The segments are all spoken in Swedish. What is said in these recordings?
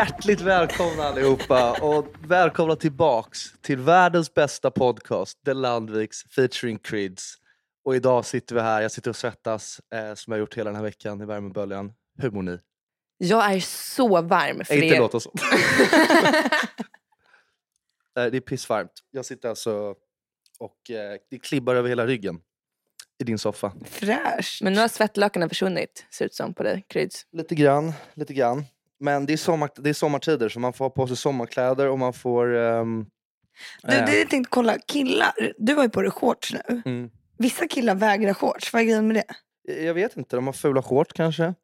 Hjärtligt välkomna allihopa och välkomna tillbaks till världens bästa podcast, The Landviks featuring Creeds. Och idag sitter vi här, jag sitter och svettas eh, som jag har gjort hela den här veckan i värmeböljan. Hur mår ni? Jag är så varm. För Inte det... låta så. Eh, det är pissvarmt. Jag sitter alltså och eh, det klibbar över hela ryggen i din soffa. Fräsch. Men nu har svettlökarna försvunnit, ser ut som på dig, Kryds. Lite grann, lite grann. Men det är, sommar, det är sommartider så man får ha på sig sommarkläder och man får... ehm, Du, eh, det jag tänkte kolla, killar, du har ju på dig shorts nu. mm. Vissa killar vägrar shorts, vad är grejen med det? Jag vet inte, de har fula shorts kanske? Man,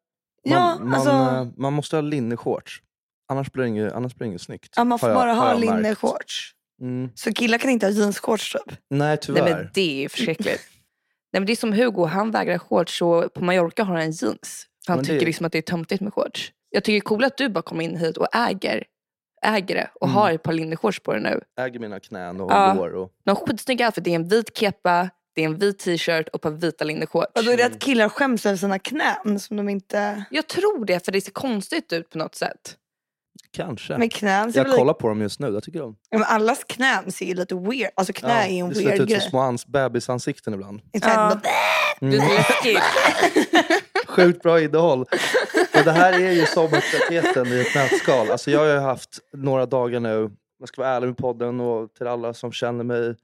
Ja, man, alltså- eh, man måste ha linneshorts. Annars blir det inget, annars blir det inget snyggt. Ja, man får jag- bara ha linneshorts. Mm. Så killar kan inte ha jeansshorts typ. Nej Nej tyvärr. men det är förskräckligt. Nej men det är som Hugo, han vägrar shorts och på Mallorca har han jeans. För han Men det- tycker liksom att det är töntigt med shorts. Jag tycker det är coolt att du bara kommer in hit och äger, äger det och Mm. har ett par linneshorts på dig nu. Äger mina knän och Ja. lår. Och... De har skitsnygga outfit. Det är en vit kepa, det är en vit t-shirt och ett par vita linneshorts. Och då är det att killar skäms över sina knän som de inte... Jag tror det för det ser konstigt ut på något sätt. Kanske. Men knän ser jag kollar på dem just nu, jag tycker om. Ja, men allas knän ser ju lite weird Alltså knä är ju en det ser lite weird ut grej. som små ans- bebisansikten ibland. Ja. Bara, Lite läskigt. Sjukt bra innehåll. Och det här är ju sommarpaketen i ett nötskal. Alltså jag har ju haft några dagar nu, jag ska vara ärlig med podden och till alla som känner mig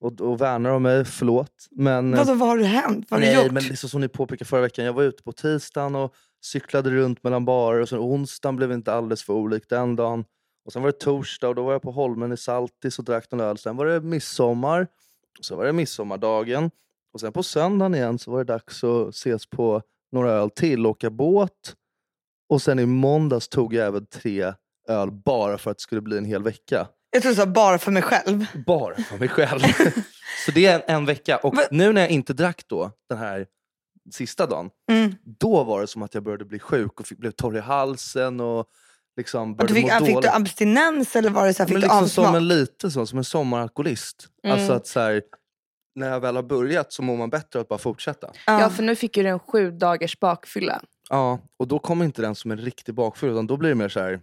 och, och värnar om mig, förlåt. Men, Vadå, vad har du hänt? Vad har nej, du gjort? men liksom som ni påpekade förra veckan, jag var ute på tisdagen och cyklade runt mellan barer och sen onsdagen blev inte alldeles för olik den dagen. Och sen var det torsdag och då var jag på Holmen i Saltis och drack någon öl. Sen var det midsommar, och sen var det midsommardagen. Och sen på söndagen igen så var det dags att ses på några öl till, åka båt. Och sen i måndags tog jag även tre öl bara för att det skulle bli en hel vecka. Jag tror så bara för mig själv. Bara för mig själv. så det är en, en vecka. Och Va- nu när jag inte drack då, den här sista dagen, Mm. då var det som att jag började bli sjuk och fick, blev torr i halsen och liksom Och började du fick, må fick du abstinens eller var det så här, fick Men du liksom avsmak? som en lite så, som en sommaralkoholist. Mm. Alltså att så här, när jag väl har börjat så mår man bättre att bara fortsätta. Ja. För nu fick du en sju dagars bakfylla. Ja, och då kommer inte den som en riktig bakfylla utan då blir det mer så här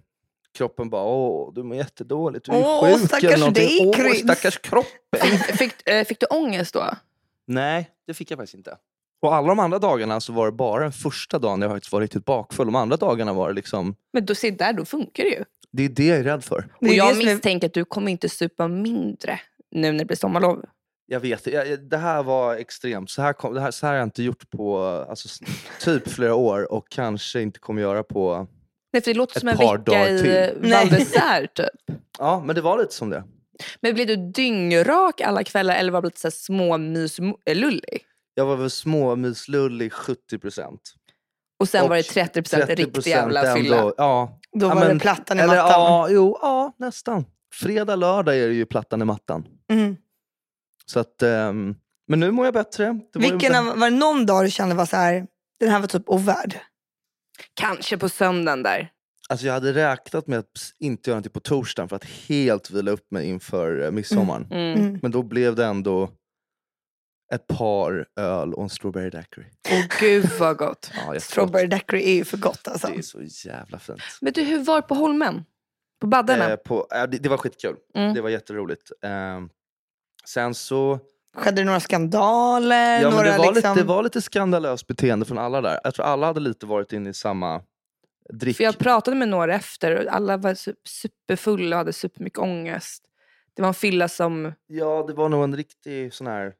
kroppen bara åh du mår jättedåligt, du är Åh, sjuk stackars eller någonting. dig, Åh Kryds." stackars kroppen. Fick, eh, fick du ångest då? Nej, det fick jag faktiskt inte. Och alla de andra dagarna så var det bara den första dagen jag faktiskt var riktigt bakfull. De andra dagarna var det liksom, Men då, se där, då funkar det ju. det är det jag är rädd för. Och jag misstänker att du kommer inte supa mindre nu när det blir sommarlov. Jag vet, jag, det här var extremt. Så här, kom, det här, så här har jag inte gjort på alltså, typ flera år och kanske inte kommer göra på... Nej, för det låter Ett som en vecka i Val typ. Ja, men det var lite som det. Men blev du dyngrak alla kvällar eller var du lite småmyslullig? Jag var väl småmyslullig 70 procent. Och sen Och var det 30 procent riktig jävla fylla. Ja, Då Ja, var men- det plattan i eller, mattan. ja, jo, ja, nästan. Fredag, lördag är det ju plattan i mattan. Mm. Så att, ehm, men nu mår jag bättre. Det var Vilken av, var det någon dag du kände var så här, den här var typ ovärd? Kanske på söndagen där. Alltså jag hade räknat med att inte göra någonting på torsdagen för att helt vila upp mig inför eh, midsommaren. Mm. Mm. Men då blev det ändå ett par öl och en strawberry daiquiri. Åh gud vad gott. Ja. Strawberry daiquiri är ju för gott alltså. Det är så jävla fint. Men du, hur var det på Holmen? På baddarna? Eh, på, äh, det, det var skitkul. Mm. Det var jätteroligt. Ehm, sen så... Skedde det några skandaler? Ja, men några det, var liksom... lite, det var lite skandalöst beteende från alla där. Jag tror alla hade lite varit inne i samma drick. För jag pratade med några efter och alla var su- superfulla och hade supermycket ångest. Det var en fylla som... Ja, det var nog en riktig sån här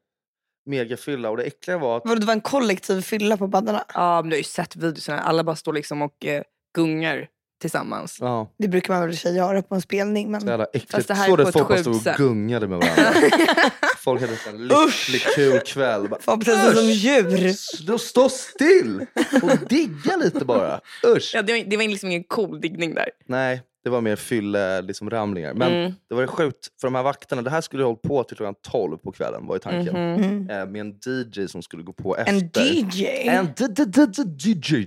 megafylla. Och det äckliga var att Vadå, det var en kollektiv fylla på baddarna? Ja, men du har ju sett videorna. Alla bara står liksom och eh, gungar tillsammans. Ja, Det brukar man väl i och för sig göra på en spelning. Men... så jävla äckligt. Fast det här är Så på det ett folk bara stod och gungade med varandra. folk hade en lycklig kul kväll. Bara, Får precis som djur. Stå still och digga lite bara. Usch. Ja, det, var, det var liksom ingen cool diggning där. Nej, Det var mer fylle liksom, ramlingar. Men Mm. det var ju sjukt för de här vakterna. Det här skulle ha hållit på till klockan 12 på kvällen var ju tanken. Mhm. Mm. Eh, med en DJ som skulle gå på efter. En DJ? En DJ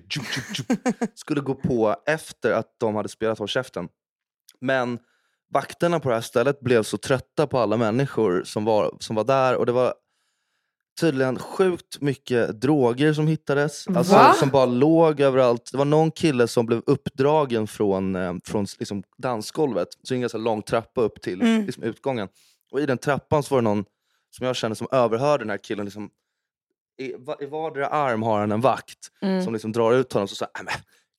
skulle gå på efter att de hade spelat Håll käften. Men vakterna på det här stället blev så trötta på alla människor som var, som var där och det var tydligen sjukt mycket droger som hittades. Alltså, Va? som bara låg överallt. Det var någon kille som blev uppdragen från, eh, från liksom dansgolvet. Så en ganska lång trappa upp till Mm. liksom, utgången. Och i den trappan så var det någon som jag kände som överhörde den här killen. Liksom, i, va- I vardera arm har han en vakt Mm. som liksom drar ut honom och så säger men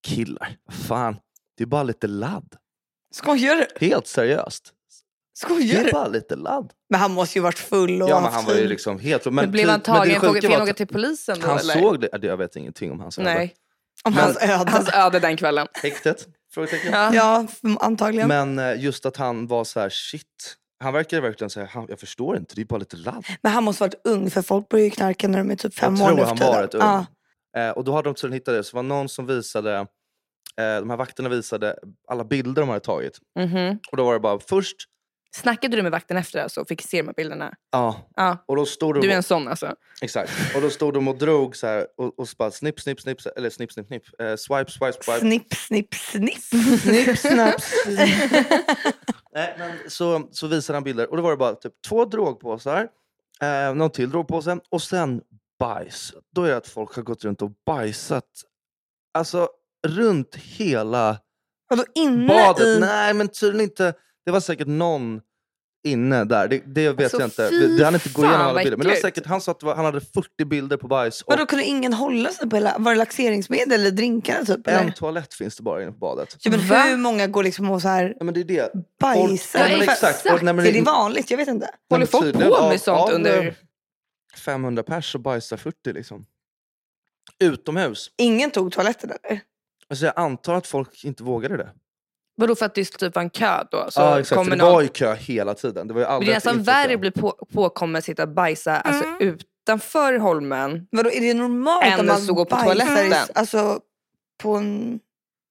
killar, vad fan, det är bara lite ladd. Skojar du? Helt seriöst. Det Skojar är du? bara lite ladd. Men han måste ju varit full och Ja men han var ju liksom helt... Men, Men blev han ty- men det tagen? Fick han åka till polisen då? Han eller? såg det, jag vet ingenting om hans öde. Nej. om Men- hans öde. Hans öde den kvällen. Häktet? Frågetecken. Ja. Ja, antagligen. Men eh, just att han var så här: shit. Han verkade verkligen säga, han, jag förstår inte, det är bara lite ladd. Men han måste varit ung för folk börjar ju knarka när de är typ fem Jag år tror nu han var rätt ung. Ja. Eh, och då hade de tydligen hittat det, så var någon som visade, eh, de här vakterna visade alla bilder de hade tagit. Mhm. Och då var det bara först, Snackade du med vakten efter alltså och fick se de här bilderna? ja. Ja. Och då stod de Du är och- en sån alltså? Exakt. Och då stod de och drog så här och, och så bara snipp, snipp, snipp, eller snipp, snipp, snipp. Eh, swipe, swipe, swipe. Snipp, snipp, snipp. Snipp, snapp, Nej, men så, så visade han bilder och då var det bara typ två drogpåsar, eh, någon till drogpåse och sen bajs. Då är det att folk har gått runt och bajsat. Alltså runt hela Vadå inne badet. i... Nej men tydligen inte. Det var säkert någon inne där. Det, det vet Alltså, jag inte. det hann inte gå igenom alla bilder. Men det var säkert, han sa att var, han hade 40 bilder på bajs. Och Vadå kunde ingen hålla sig på hela... Var det laxeringsmedel eller drinkar typ? Eller? en toalett finns det bara inne på badet. Ja, men Va? hur många går liksom och så här Ja, men det är det. bajsar? Ja, men exakt. exakt. Och, nej, men Är det vanligt? Jag vet inte. Håller men folk på av- med sånt av, under... eh, 500 pers och bajsar 40 liksom. Utomhus. Ingen tog toaletten eller? Alltså jag antar att folk inte vågade det. Vadå för att det typ var en kö då? Så Ja exakt, det någon... var ju kö hela tiden. Det var ju Men aldrig det är att nästan värre att bli på, påkommen sitta och bajsa alltså, Mm. utanför Holmen. Vadå är det normalt Än att man att gå på toaletten. Alltså på en...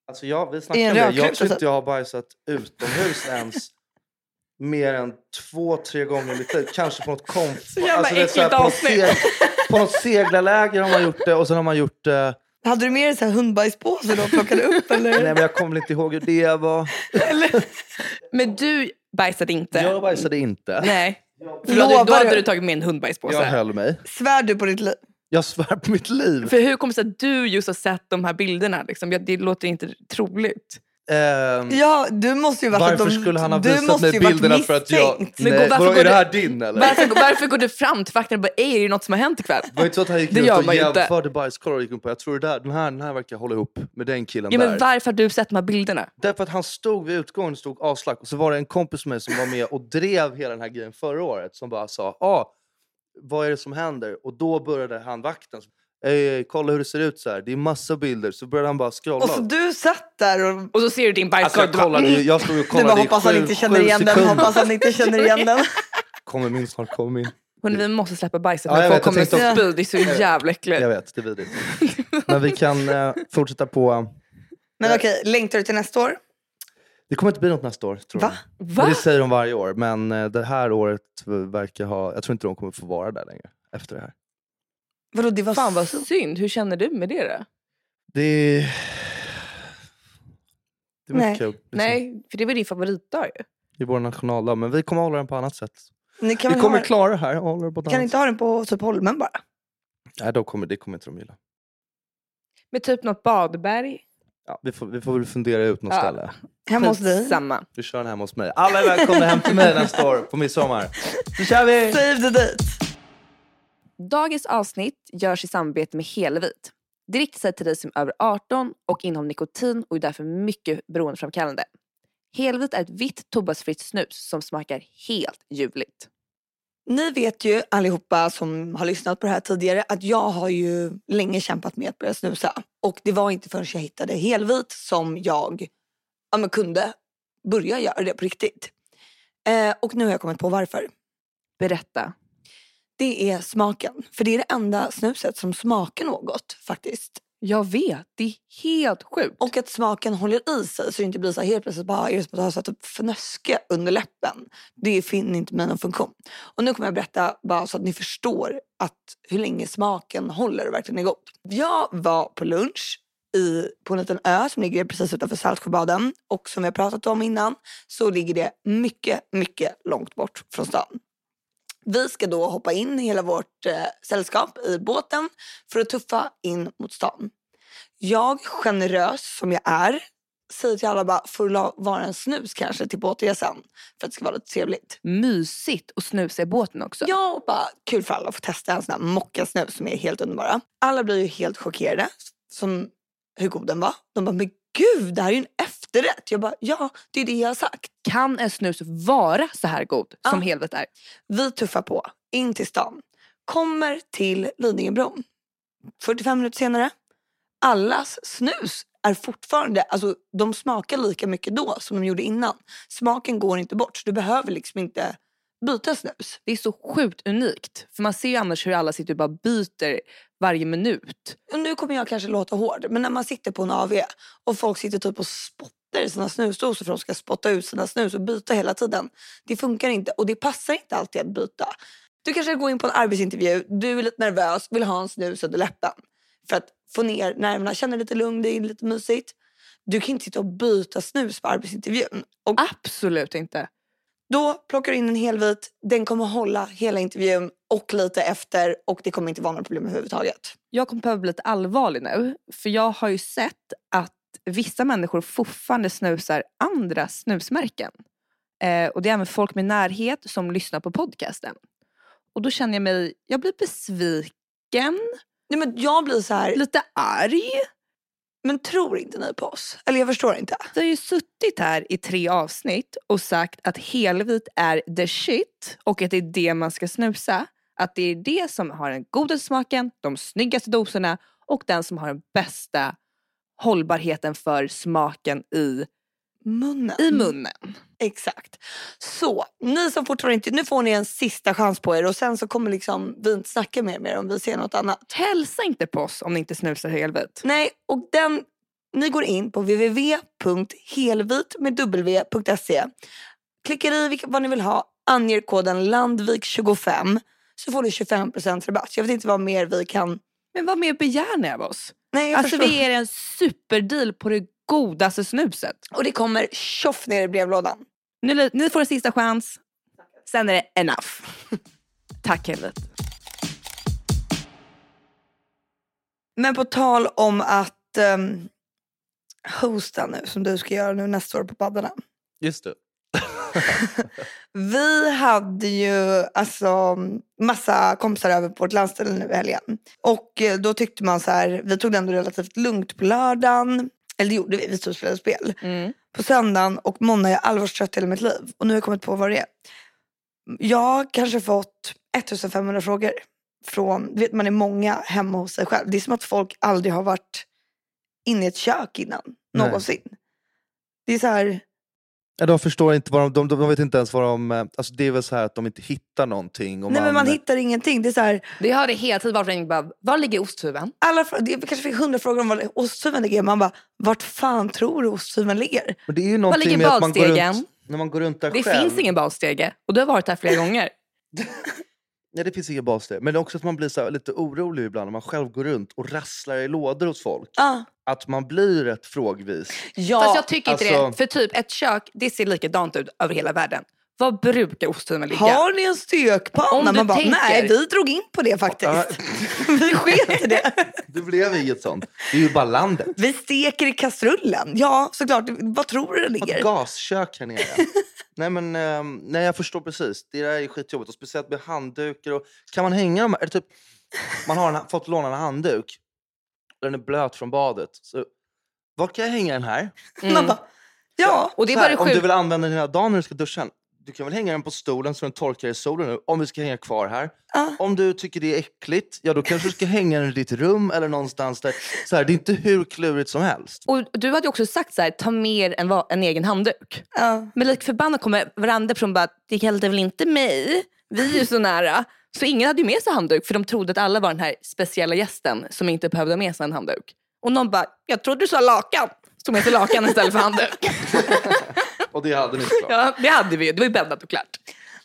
Alltså jag, vi I en snackade om det. Jag tror inte typ. jag har bajsat utomhus ens mer än två, tre gånger i mitt liv. Kanske på något konf... Så jävla alltså, så äckligt på, något avsnitt. seg... på något seglarläger har man gjort det och sen har man gjort det... Hade du med dig så här hundbajspåse då och plockade upp eller? Nej men jag kommer inte ihåg hur det var. Men du bajsade inte? Jag bajsade inte. Nej. För då, hade, Lovar då hade du? du tagit med en hundbajspåse. Jag höll mig. Svär du på ditt liv? Jag svär på mitt liv. För hur kommer det sig att du just har sett de här bilderna? Liksom? Det låter inte troligt. Ehm, Ja, du måste ju varför de, skulle han ha visat mig bilderna för att jag... Men Nej, varför är det här din eller? Varför, varför går du fram till vakten och bara är det något som har hänt ikväll? Det var inte så att han gick runt och jämförde bajskorvar och gick upp på. Jag tror det där, den, här, den här verkar hålla ihop med den killen Ja, där. men varför har du sett de här bilderna? Därför att han stod vid utgången och stod aslack och så var det en kompis med som var med och drev hela den här grejen förra året som bara sa ah, vad är det som händer? Och då började han vakten. Ey, ey, kolla hur det ser ut så här. Det är massa bilder. Så började han bara scrolla. Och så du satt där och Och så ser du din alltså, bajskorv. jag, du bara, kollade, jag stod och du kollade bara i hoppas han inte känner igen den, hoppas han inte känner igen den. Kommer min snart, kommer min. Hörni, vi måste släppa bajset Ja, när jag folk vet, jag kommer också- spy. Det är så jävla äckligt. Jag vet, det är vidrigt. Men vi kan eh, fortsätta på... Men okej, längtar du till nästa år? Det kommer inte bli något nästa år tror Va? jag. Va? Det säger de varje år, men eh, det här året verkar ha... Jag tror inte de kommer få vara där längre efter det här. Vadå det var Fan vad så... synd. Hur känner du med det då? Det är... Det är mycket Nej. kul. Liksom. Nej, för det var din favoritdag ju. I vår nationaldag, men vi kommer hålla den på annat sätt. Ni kan, vi kommer ha, klara det här och hålla det på ett kan annat inte ha den på typ Holmen bara? Nej, de kommer, det kommer inte de gilla. Med typ något badberg. Ja, vi, får, vi får väl fundera ut något Ja. ställe. Hemma hos dig? Samma. Vi kör den hemma hos mig. Alla är välkomna hem till mig nästa år på midsommar. Så kör vi! Save the date! Dagens avsnitt görs i samarbete med Helvit. Det riktar sig till dig som är över 18 och innehåller nikotin och är därför mycket beroendeframkallande. Helvit är ett vitt tobaksfritt snus som smakar helt ljuvligt. Ni vet ju allihopa som har lyssnat på det här tidigare att jag har ju länge kämpat med att börja snusa. Och det var inte förrän jag hittade helvit som jag ja, kunde börja göra det på riktigt. Eh, och nu har jag kommit på varför. Berätta. Det är smaken. För det är det enda snuset som smakar något faktiskt. Jag vet, det är helt sjukt. Och att smaken håller i sig så det inte blir så här helt plötsligt bara är det som att ha satt upp fnöske under läppen. Det finner inte mig någon funktion. Och nu kommer jag berätta bara så att ni förstår att hur länge smaken håller och verkligen är god. Jag var på lunch i, på en liten ö som ligger precis utanför Saltsjöbaden och som vi har pratat om innan så ligger det mycket, mycket långt bort från stan. Vi ska då hoppa in hela vårt eh, sällskap i båten för att tuffa in mot stan. Jag, generös som jag är, säger till alla bara får la- vara en snus kanske till båtresan för att det ska vara lite trevligt. Mysigt att snusa i båten också. Ja, och bara kul för alla att få testa en sån här mockasnus som är helt underbara. Alla blir ju helt chockerade som hur god den var. De bara, men gud det här är ju en efterrätt. Jag bara, ja det är det jag har sagt. Kan en snus vara så här god som Ja. helvete är? Vi tuffar på in till stan. Kommer till Lidingöbron. 45 minuter senare. Allas snus är fortfarande, alltså de smakar lika mycket då som de gjorde innan. Smaken går inte bort så du behöver liksom inte byta snus. Det är så sjukt unikt. För man ser ju annars hur alla sitter och bara byter varje minut. Och nu kommer jag kanske låta hård men när man sitter på en AV och folk sitter typ och spottar i sina snusdosor för att de ska spotta ut sina snus och byta hela tiden. Det funkar inte och det passar inte alltid att byta. Du kanske går in på en arbetsintervju, du är lite nervös, vill ha en snus under läppen för att få ner nerverna, känna lite lugn, det är lite mysigt. Du kan inte sitta och byta snus på arbetsintervjun. Och Absolut inte. då plockar du in en helvit, den kommer hålla hela intervjun och lite efter och det kommer inte vara några problem överhuvudtaget. Jag kommer behöva bli lite allvarlig nu. För jag har ju sett att vissa människor fortfarande snusar andra snusmärken. Eh, och det är även folk med närhet som lyssnar på podcasten. Och då känner jag mig, jag blir besviken, Nej, men jag blir så här, lite arg. men tror inte ni på oss? Eller jag förstår inte. Vi har ju suttit här i tre avsnitt och sagt att helvit är the shit och att det är det man ska snusa. Att det är det som har den godaste smaken, de snyggaste doserna och den som har den bästa hållbarheten för smaken i, Munnen. i munnen. Exakt. Så, ni som fortfarande inte, nu får ni en sista chans på er och sen så kommer liksom vi inte snacka mer med er om vi ser något annat. Hälsa inte på oss om ni inte snusar helvit. Nej, och den, ni går in på www.helvit.se klickar i vad ni vill ha, anger koden LANDVIK25 så får ni 25% rabatt. Jag vet inte vad mer vi kan... Men vad mer begär ni av oss? Nej, jag Alltså förstår. vi ger en superdeal på det godaste snuset. Och det kommer tjoff ner i brevlådan. Nu, ni får en sista chans. Sen är det enough. Tack helvete. Men på tal om att um, hosta nu som du ska göra nu nästa år på paddarna. Just det. Vi hade ju alltså massa kompisar över på vårt landställe nu i helgen. Och eh, då tyckte man så här, vi tog det ändå relativt lugnt på lördagen. Eller det gjorde vi, vi stod och spelade spel. Mm. På söndagen och måndag är jag allvarstrött i hela mitt liv. Och nu har jag kommit på vad det är. Jag har kanske fått 1500 frågor. Från, du vet man är många hemma hos sig själv. Det är som att folk aldrig har varit inne i ett kök innan. Nej. Någonsin. Det är så här, de förstår inte vad de, de, de vet inte ens vad de... eh, Alltså det är väl så här att de inte hittar någonting. Och nej men man hittar ingenting. Det är så här, Vi hörde hela tiden bara från bara, var ligger osthuven? alla, det kanske fick hundra frågor om var osthyveln ligger. Man bara, vart fan tror du osthyveln ligger? Men det är ju någonting ligger med att man går badstegen? runt, när man går runt där Det själv. finns ingen badstege och du har varit här flera gånger. Nej, det finns ingen badsteg. Men det är också att man blir så lite orolig ibland när man själv går runt och rasslar i lådor hos folk. Ja. Att man blir rätt frågvis. ja. Fast jag tycker inte alltså- det. För typ ett kök, det ser likadant ut över hela världen. Var brukar osthyveln ligga? Har ni en stekpanna? Man bara, tänker- nej vi drog in på det faktiskt. vi sket i det. Det blev inget sånt. Det är ju bara landet. Vi steker i kastrullen. Ja, såklart. Vad tror du det Ett ligger? gaskök här nere. Nej, men, ehm, nej, jag förstår precis. Det där är skitjobbigt. Och speciellt med handdukar. Och, kan man hänga dem? Eller typ, man har en, fått låna en handduk. Den är blöt från badet. Så, var kan jag hänga den här? Mm. Ja. Och det är bara här, om du vill använda den hela dagen när du ska duscha. Du kan väl hänga den på stolen så den torkar i solen nu. Om vi ska hänga kvar här. Ja. Om du tycker det är äckligt, ja då kanske du ska hänga den i ditt rum eller någonstans där. Så här, det är inte hur klurigt som helst. Och du hade ju också sagt så här, ta med en, en egen handduk. Ja. Men lik förbannat kommer varandra person bara, det gällde väl inte mig? Vi är ju så nära. Så ingen hade ju med sig handduk för de trodde att alla var den här speciella gästen som inte behövde ha med sig en handduk. Och någon bara, jag trodde du sa lakan. Stod med sig lakan istället för handduk. Och det hade ni såklart. ja, det hade vi ju. Det var ju bäddat och klart.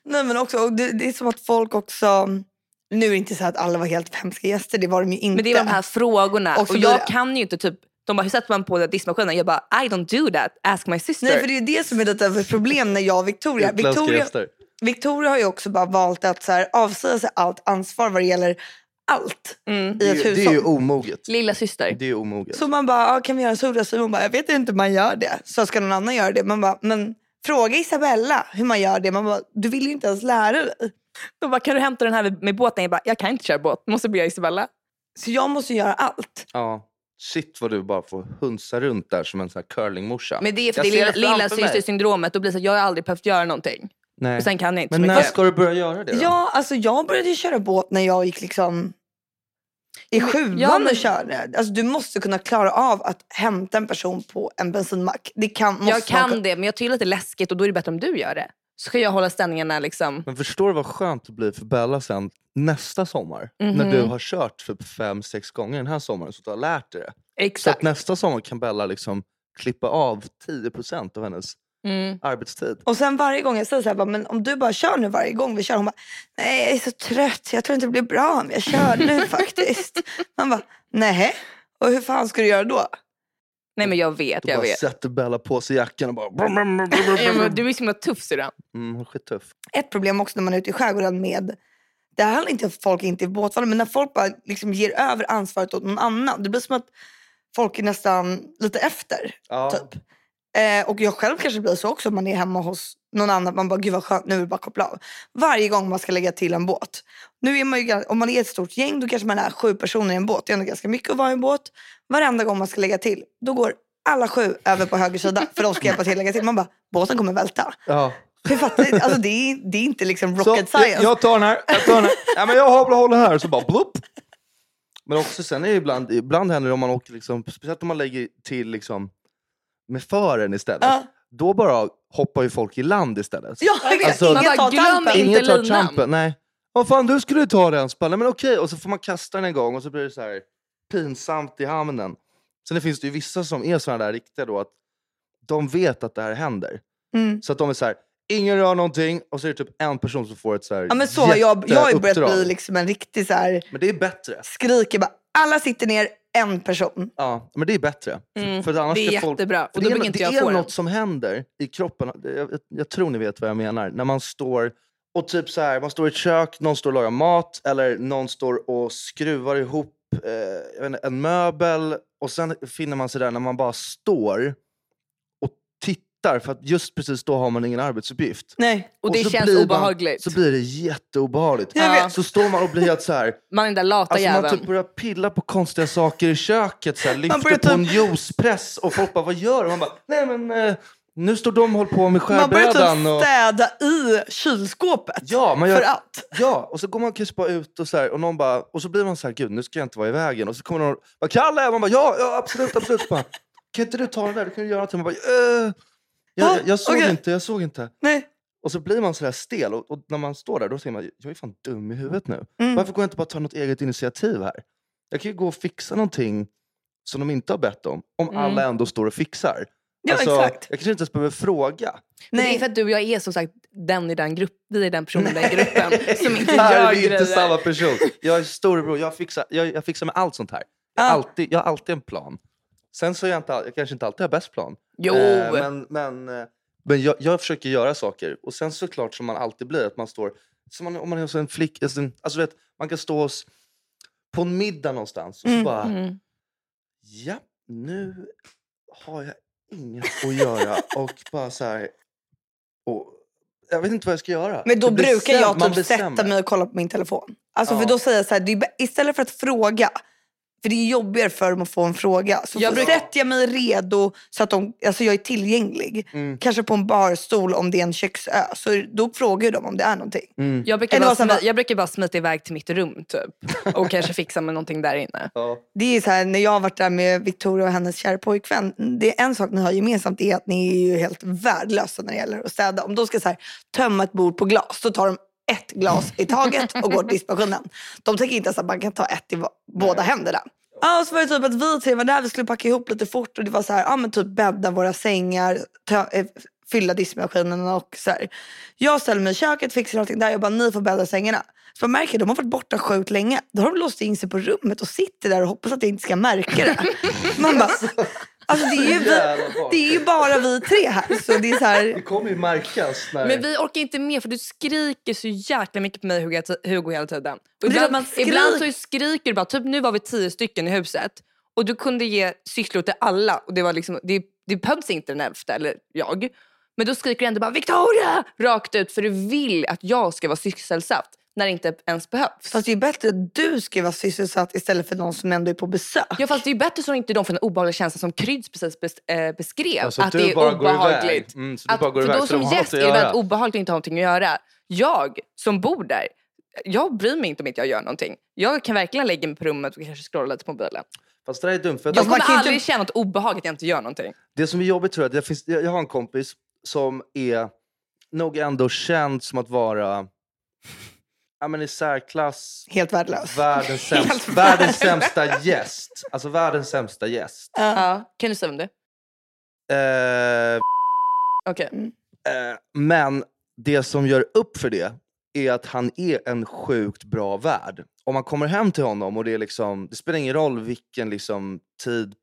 Nej, men också, och det, det är som att folk också... Nu är det inte så att alla var helt hemska gäster, det var de ju inte. Men det var de här frågorna. Och Och, jag det- kan ju inte typ, de bara, hur sätter man på diskmaskinen? Jag bara, I don't do that. Ask my sister. Nej, för det är det som är lite av ett problem när jag och Victoria... Victoria. Victoria har ju också bara valt att så här, avsäga sig allt ansvar vad det gäller allt Mm. i Det, ett är- det är ju hushåll. omoget. Lilla syster. Det är omoget. Så man bara, ah, kan vi göra en solglasur? Hon bara, jag vet inte hur man gör det. Så ska någon annan göra det. Man bara, men fråga Isabella hur man gör det. Man bara, du vill ju inte ens lära dig. De bara, kan du hämta den här med båten? Jag bara, jag kan inte köra båt. Måste be Isabella. Så jag måste göra allt. Ja. Shit vad du bara får hunsa runt där som en sån här curlingmorsa. Men det är för Jag det lilla, lilla systersyndromet. Då blir det så att jag har aldrig behövt göra någonting. Nej. Och sen kan jag inte Men så när mycket. ska du börja göra det då? Ja, alltså jag började ju köra båt när jag gick liksom i sjuan ja, men- och körde. Alltså du måste kunna klara av att hämta en person på en bensinmack. Det kan, måste Jag kan man, det, men jag tycker att det är läskigt och då är det bättre om du gör det. Så ska jag hålla ställningarna liksom. Men förstår du vad skönt det blir för Bella sen nästa sommar? När Mhm. du har kört för fem, sex gånger den här sommaren så du har lärt dig det. Så Exakt. att nästa sommar kan Bella liksom klippa av 10% av hennes Mm. arbetstid. Och sen varje gång jag säger så här, bara, men om du bara kör nu varje gång vi kör. Hon bara, nej jag är så trött, jag tror inte det blir bra om jag kör nu faktiskt. Man bara, nej. Och hur fan ska du göra då? Nej men jag vet, Då jag bara vet. sätter Bella på sig jackan och bara... Ja, men Du är så himla tuff syrran. Mm, skittuff. Ett problem också när man är ute i skärgården med, det här handlar inte om att folk inte är båtfarare, men när folk bara liksom ger över ansvaret åt någon annan. Det blir som att folk är nästan lite efter. Ja. Typ. Eh, och jag själv kanske blir så också om man är hemma hos någon annan. Man bara, gud vad skönt, nu vill jag bara koppla av. Varje gång man ska lägga till en båt. Nu är man ju, om man är ett stort gäng då kanske man är sju personer i en båt. Det är ändå ganska mycket att vara i en båt. Varenda gång man ska lägga till, då går alla sju över på höger sida för de ska hjälpa till att lägga till. Man bara, båten kommer välta. Ja. Fattar? Alltså det är, det är inte liksom Så, rocket science. jag, jag tar den här, jag tar den här. Ja, men jag håller, håller här, så bara blupp. Men också sen är det ibland, ibland händer det om man åker, liksom, speciellt om man lägger till liksom, med fören istället. Ja. Då bara hoppar ju folk i land istället. Ja. Alltså- Ingen tar glöm inte Ingen tar linan. trampen, nej. Vad fan, du skulle ju ta den. Nej, Men okej, och så får man kasta den en gång och så blir det så här pinsamt i hamnen. Sen finns det ju vissa som är sådana där riktiga då att de vet att det här händer. Mm. Så att de är så här, ingen rör någonting och så är det typ en person som får ett så här Ja, men så har jag, jag har ju börjat bli liksom en riktig så här, Men det är bättre. skriker bara, alla sitter ner, en person. Ja, men det är bättre. Mm, För annars det är ska folk... jättebra. För Och det är, inte det jag är den. något som händer i kroppen. Jag, jag, jag tror ni vet vad jag menar. När man står och typ så här, man står i ett kök, någon står och lagar mat eller någon står och skruvar ihop eh, inte, en möbel och sen finner man sig där när man bara står tittar för att just precis då har man ingen arbetsuppgift. Nej. Och det så känns obehagligt. Man, så blir det jätteobehagligt. Vet. Så står man och blir helt så här Man är den där lata Alltså man jäveln. typ börjar pilla på konstiga saker i köket, så här, lyfter på en typ- juicepress och folk bara vad gör du? Man bara nej men eh, nu står de och håller på med Man börjar skärbrädan. typ Och, städa i kylskåpet. ja, man För gör, allt. ja, och så går man kanske bara ut och så här, och någon bara, och så blir man så här gud nu ska jag inte vara i vägen. Och så kommer någon och bara Kalle! Man bara ja, ja absolut, absolut. Bara, kan inte du ta den där? Du kan ju göra någonting. Man bara eh, jag, Ja, jag, jag såg okej. inte, jag såg inte. Nej. Och så blir man så där stel och, och när man står där då tänker man jag är fan dum i huvudet nu. Mm. Varför går jag inte bara ta något eget initiativ här? Jag kan ju gå och fixa någonting som de inte har bett om, om Mm. alla ändå står och fixar. Ja, Alltså, exakt. Jag kanske inte ens behöver fråga. Men Det är Nej. för att du och jag är som sagt den i den grupp, vi är den personen i den gruppen som inte här gör är vi inte grejer. samma person. Jag är storebror, jag fixar, jag, jag fixar med allt sånt här. Jag, Ja. alltid, jag har alltid en plan. Sen så är jag, inte, jag kanske inte alltid har bäst plan. Jo! Eh, men men, eh, men jag, jag försöker göra saker. Och sen såklart som man alltid blir, att man står... Som man, om man är hos en flick... Alltså, alltså vet, man kan stå hos, på en middag någonstans och så Mm, bara... Mm. Ja, nu har jag inget att göra. och bara så här... Och, jag vet inte vad jag ska göra. Men då brukar jag typ sätta mig och kolla på min telefon. Alltså Ja. för då säger jag så här, istället för att fråga, för det är jobbigare för dem att få en fråga. Så Jag jag brukar- sätter jag mig redo så att de, alltså jag är tillgänglig. Mm. Kanske på en barstol om det är en köksö. Så då frågar de om det är någonting. Mm. Jag, brukar bara smi- jag brukar bara smita iväg till mitt rum typ. Och kanske fixa med någonting där inne. Ja. Det är så här, när jag har varit där med Victoria och hennes kära pojkvän. Det är en sak ni har gemensamt är att ni är ju helt värdelösa när det gäller att städa. Om de ska så här, tömma ett bord på glas så tar de ett glas i taget och går till diskmaskinen. De tänker inte ens att man kan ta ett i båda händerna. Ja, och så var det typ att vi tre var där, vi skulle packa ihop lite fort och det var så här, ja men typ bädda våra sängar, ta, eh, fylla diskmaskinen och så här. Jag ställer mig i köket, fixar allting där, jag bara ni får bädda sängarna. Så jag märker de har varit borta sjukt länge. Då har de låst in sig på rummet och sitter där och hoppas att jag inte ska märka det. Man bara, alltså det är ju, vi, det är ju bara vi tre här. Så det är så här, Det kommer ju märkas. När... Men vi orkar inte med för du skriker så jäkla mycket på mig Hugo, Hugo hela tiden. Och ibland, man skrik- ibland så skriker du bara, typ nu var vi tio stycken i huset och du kunde ge sysslor till alla och det var liksom, det, det behövs inte den elfte eller jag. Men då skriker du ändå bara Victoria! Rakt ut för du vill att jag ska vara sysselsatt när det inte ens behövs. fast det är bättre att du ska vara sysselsatt istället för någon som ändå är på besök. Ja fast det är ju bättre så att inte de får en obehaglig känsla som Kryds precis bes, eh, beskrev. Alltså, att du det är bara går iväg. obehagligt. Mm, så du att, bara går för iväg, då som har gäst något är att det göra. väldigt obehagligt att inte ha någonting att göra. Jag som bor där, jag bryr mig inte om inte jag gör någonting. Jag kan verkligen lägga mig på rummet och kanske scrolla lite på mobilen. Fast det där är dumt. För att Jag kommer kan ju inte- aldrig känna något obehag att jag inte gör någonting. Det som är jobbigt tror jag, det finns, jag, jag har en kompis som är nog ändå känd som att vara ja, men i särklass Helt värdelös. världens, sämst, världens sämsta gäst. Alltså världens sämsta gäst. Ja. Kan du säga vem det är? Eh, Okej. eh, men det som gör upp för det är att han är en sjukt bra värd. Om man kommer hem till honom och det är liksom, det spelar ingen roll vilken liksom tid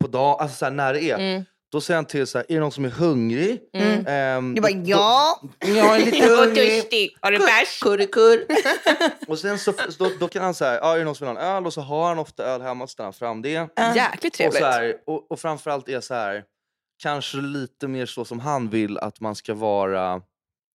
på dagen, alltså så här, när det är. Mm. Då säger han till så här, är det någon som är hungrig? Mm. Ehm, Jag bara då- ja. Jag är lite hungrig. Har du bärs? Kurre, kurr. och sen så, då, då kan han säga, ja, är det någon som vill ha en öl? Och så har han ofta öl hemma, så ställer han fram det. Jäkligt Och, trevligt. så här, och, och framförallt är så här, kanske lite mer så som han vill att man ska vara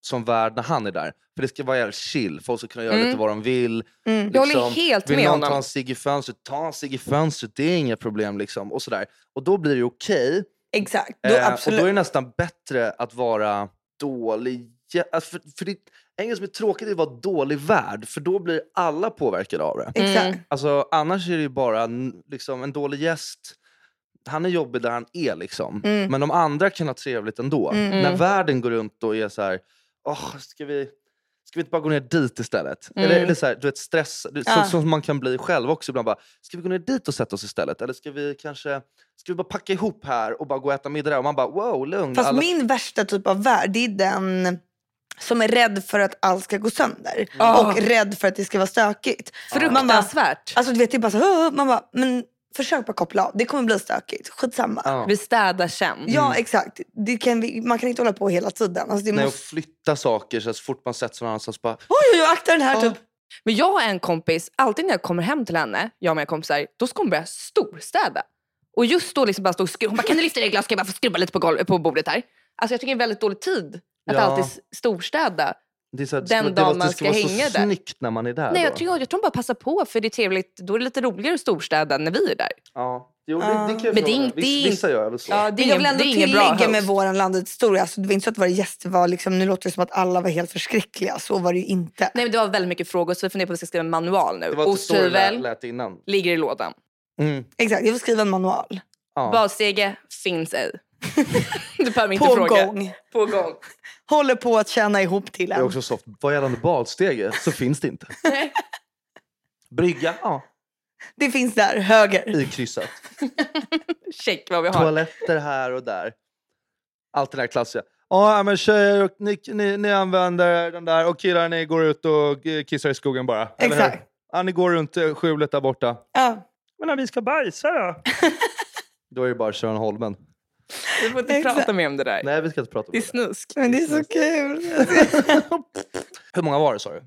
som värd när han är där. För det ska vara jävligt chill, folk ska kunna göra Mm. lite vad de vill. Mm. Jag håller helt vill med någon ta en cigg i fönstret, ta en cigg i fönstret, det är inga problem. Liksom, och, så där. och då blir det okej. Exakt, då, Eh, och absolut. då är det nästan bättre att vara dålig. Alltså för, för det, en grej som är tråkigt är att vara dålig värd, för då blir alla påverkade av det. Exakt. Mm. Alltså, annars är det ju bara en, liksom, en dålig gäst. Han är jobbig där han är, liksom. Mm. men de andra kan ha trevligt ändå. Mm. När Mm. världen går runt och är så här, Åh, ska, vi, ska vi inte bara gå ner dit istället? Mm. Eller, eller så här, du vet, stress, du, Ja. så, som man kan bli själv också ibland. Bara, ska vi gå ner dit och sätta oss istället? Eller ska vi kanske ska vi bara packa ihop här och bara gå och äta middag där? Och man bara, wow, lugn. Fast alla- min värsta typ av värld det är den som är rädd för att allt ska gå sönder. Ah. Och rädd för att det ska vara stökigt. Man bara, Fruktansvärt. alltså du vet, det är bara så, man bara, men försök bara koppla av. Det kommer bli stökigt. Skitsamma. Ja, Ja. Vi städar sen. exakt. Det kan vi, man kan inte hålla på hela tiden. Alltså, det Nej, och måste, flytta saker så, så fort man sätter sig någon annanstans bara, oj, oj, oj, akta den här Ja. typ. Men jag har en kompis, alltid när jag kommer hem till henne, jag och mina kompisar, då ska hon börja storstäda. Och just då liksom bara stå och skruva. Hon bara, kan du lyfta det glas? Ska jag bara få skruva lite på, golv, på bordet här? Alltså jag tycker det är en väldigt dålig tid att Ja. alltid storstäda. Det är så här, Den dagen man det ska ska vara hänga så där. snyggt när man är där. Nej, jag tror, jag tror bara passar på för det är trevligt. Då är det lite roligare att storstäda när vi är där. Ja. Jo, det, det kan jag Men det är Viss- Vissa gör väl så. Ja, det Men är jag vill ändå tillägga med vår landets historia. Alltså, det var inte så att våra gäster var liksom, nu låter det som att alla var helt förskräckliga. Så var det ju inte. Nej, men det var väldigt mycket frågor så vi funderar på att vi ska skriva en manual nu. Det var inte så det lät innan. ligger i lådan. Mm. Exakt, jag får skriva en manual. Ja. Badstege finns ej. du behöver inte På fråga. gång. På gång. Håller på att tjäna ihop till Det är en. också soft. Vad gällande badstege så finns det inte. Brygga, ja, Det finns där, höger. i krysset. Check vad vi har. Toaletter här och där. Allt det där klassiska. Ja, men tjejer, ni, ni, ni använder den där och killar ni går ut och kissar i skogen bara. eller hur? Exakt. Ja, ni går runt skjulet där borta. Ja. Men när vi ska bajsa då? då är det bara Sören Holmen. Vi får inte Exakt. prata mer om det där. Nej, vi ska inte prata om Det är det. snusk. Men det är så kul. Hur många var det sa du?